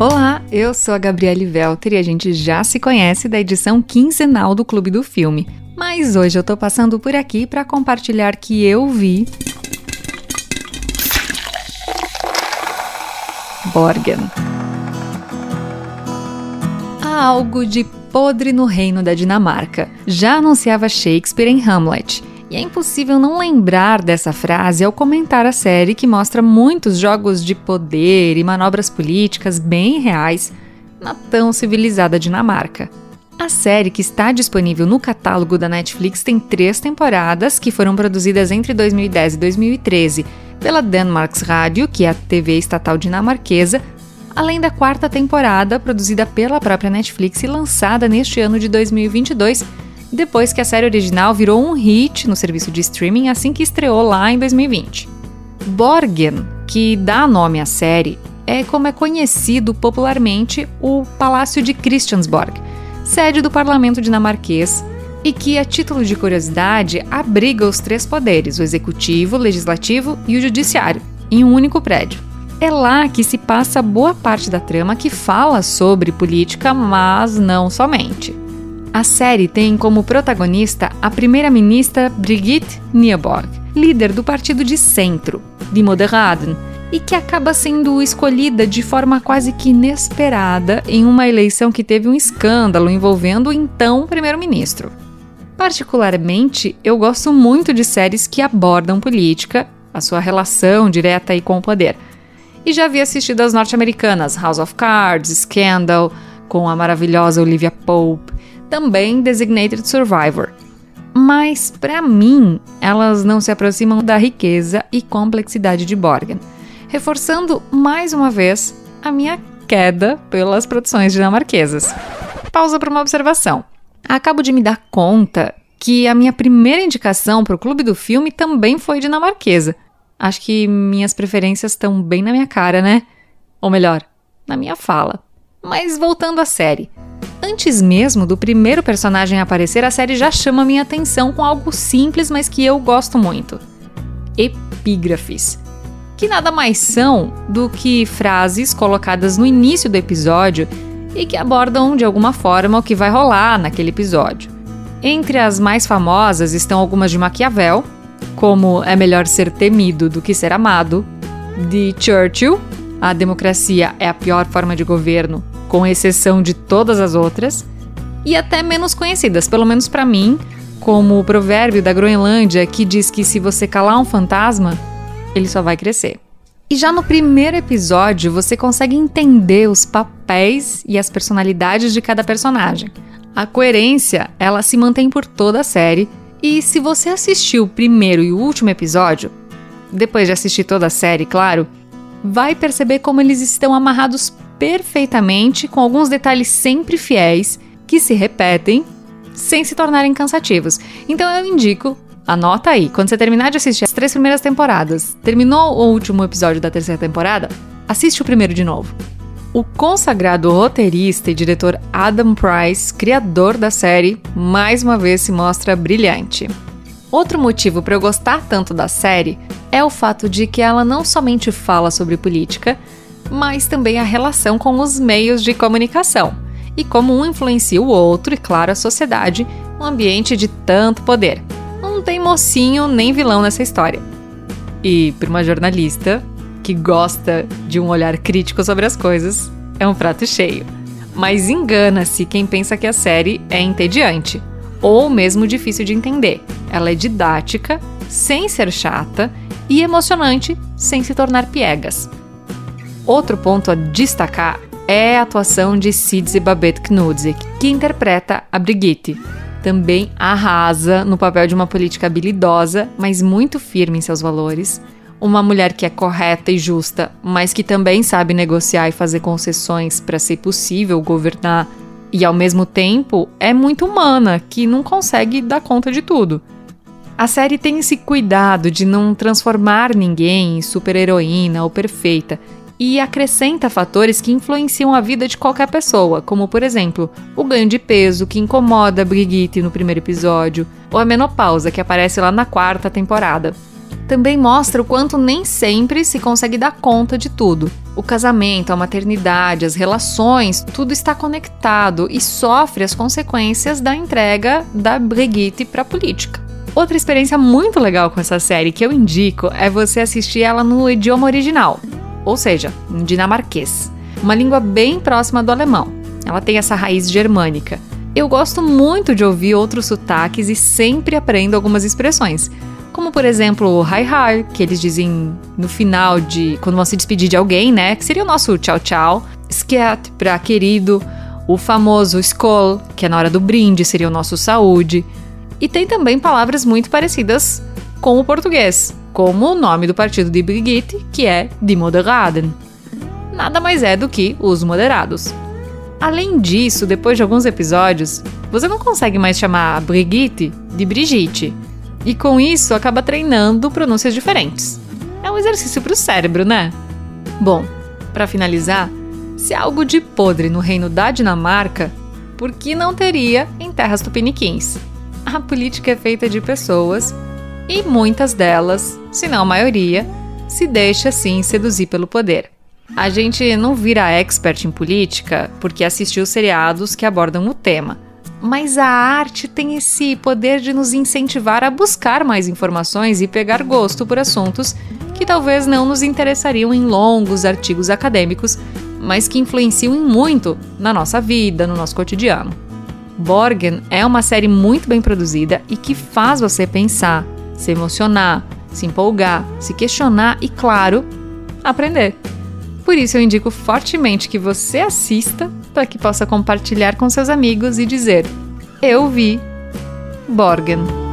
Olá, eu sou a Gabriele Velter e a gente já se conhece da edição quinzenal do Clube do Filme. Mas hoje eu tô passando por aqui para compartilhar que eu vi Borgen. Há algo de podre no reino da Dinamarca. Já anunciava Shakespeare em Hamlet. E é impossível não lembrar dessa frase ao comentar a série que mostra muitos jogos de poder e manobras políticas bem reais na tão civilizada Dinamarca. A série, que está disponível no catálogo da Netflix, tem três temporadas que foram produzidas entre 2010 e 2013 pela Danmarks Radio, que é a TV estatal dinamarquesa, além da quarta temporada produzida pela própria Netflix e lançada neste ano de 2022 depois que a série original virou um hit no serviço de streaming assim que estreou lá em 2020. Borgen, que dá nome à série, é como é conhecido popularmente o Palácio de Christiansborg, sede do parlamento dinamarquês, e que, a título de curiosidade, abriga os três poderes, o executivo, o legislativo e o judiciário, em um único prédio. É lá que se passa boa parte da trama que fala sobre política, mas não somente. A série tem como protagonista a primeira-ministra Brigitte Nieborg, líder do partido de centro, de Moderaden, e que acaba sendo escolhida de forma quase que inesperada em uma eleição que teve um escândalo envolvendo o então primeiro-ministro. Particularmente, eu gosto muito de séries que abordam política, a sua relação direta aí com o poder. E já havia assistido as norte-americanas House of Cards, Scandal, com a maravilhosa Olivia Pope, também Designated Survivor. Mas, para mim, elas não se aproximam da riqueza e complexidade de Borgen, reforçando mais uma vez a minha queda pelas produções dinamarquesas. Pausa para uma observação. Acabo de me dar conta que a minha primeira indicação para o clube do filme também foi dinamarquesa. Acho que minhas preferências estão bem na minha cara, né? Ou melhor, na minha fala. Mas voltando à série. Antes mesmo do primeiro personagem aparecer, a série já chama minha atenção com algo simples, mas que eu gosto muito: epígrafes. Que nada mais são do que frases colocadas no início do episódio e que abordam de alguma forma o que vai rolar naquele episódio. Entre as mais famosas estão algumas de Maquiavel, como é melhor ser temido do que ser amado, de Churchill, a democracia é a pior forma de governo com exceção de todas as outras, e até menos conhecidas, pelo menos para mim, como o provérbio da Groenlândia que diz que se você calar um fantasma, ele só vai crescer. E já no primeiro episódio você consegue entender os papéis e as personalidades de cada personagem. A coerência, ela se mantém por toda a série, e se você assistiu o primeiro e o último episódio, depois de assistir toda a série, claro, vai perceber como eles estão amarrados perfeitamente com alguns detalhes sempre fiéis que se repetem sem se tornarem cansativos. Então eu indico, anota aí, quando você terminar de assistir as três primeiras temporadas, terminou o último episódio da terceira temporada, assiste o primeiro de novo. O consagrado roteirista e diretor Adam Price, criador da série, mais uma vez se mostra brilhante. Outro motivo para eu gostar tanto da série é o fato de que ela não somente fala sobre política, mas também a relação com os meios de comunicação e como um influencia o outro e, claro, a sociedade, um ambiente de tanto poder. Não tem mocinho nem vilão nessa história. E para uma jornalista que gosta de um olhar crítico sobre as coisas, é um prato cheio. Mas engana-se quem pensa que a série é entediante ou mesmo difícil de entender. Ela é didática, sem ser chata e emocionante, sem se tornar piegas. Outro ponto a destacar é a atuação de Sidze Babette Knudzik, que interpreta a Brigitte. Também arrasa no papel de uma política habilidosa, mas muito firme em seus valores. Uma mulher que é correta e justa, mas que também sabe negociar e fazer concessões para ser possível governar. E ao mesmo tempo é muito humana, que não consegue dar conta de tudo. A série tem esse cuidado de não transformar ninguém em super-heroína ou perfeita, e acrescenta fatores que influenciam a vida de qualquer pessoa, como por exemplo, o ganho de peso que incomoda a Brigitte no primeiro episódio, ou a menopausa que aparece lá na quarta temporada. também mostra o quanto nem sempre se consegue dar conta de tudo. O casamento, a maternidade, as relações, tudo está conectado e sofre as consequências da entrega da Brigitte para a política. Outra experiência muito legal com essa série que eu indico é você assistir ela no idioma original, ou seja, em dinamarquês, uma língua bem próxima do alemão. Ela tem essa raiz germânica. Eu gosto muito de ouvir outros sotaques e sempre aprendo algumas expressões como por exemplo o hi hi, que eles dizem no final de quando vão se despedir de alguém, né? Que seria o nosso tchau tchau. Skat para querido, o famoso skol, que é na hora do brinde, seria o nosso saúde. E tem também palavras muito parecidas com o português, como o nome do partido de Brigitte, que é Die Moderaden. Nada mais é do que os moderados. Além disso, depois de alguns episódios, você não consegue mais chamar Brigitte de Brigitte, e com isso acaba treinando pronúncias diferentes. É um exercício para o cérebro, né? Bom, para finalizar, se há algo de podre no reino da Dinamarca, por que não teria em terras tupiniquins? A política é feita de pessoas e muitas delas, se não a maioria, se deixa assim seduzir pelo poder. A gente não vira expert em política porque assistiu seriados que abordam o tema mas a arte tem esse poder de nos incentivar a buscar mais informações e pegar gosto por assuntos que talvez não nos interessariam em longos artigos acadêmicos, mas que influenciam muito na nossa vida, no nosso cotidiano. Borgen é uma série muito bem produzida e que faz você pensar, se emocionar, se empolgar, se questionar e, claro, aprender. Por isso eu indico fortemente que você assista para que possa compartilhar com seus amigos e dizer: Eu vi Borgen.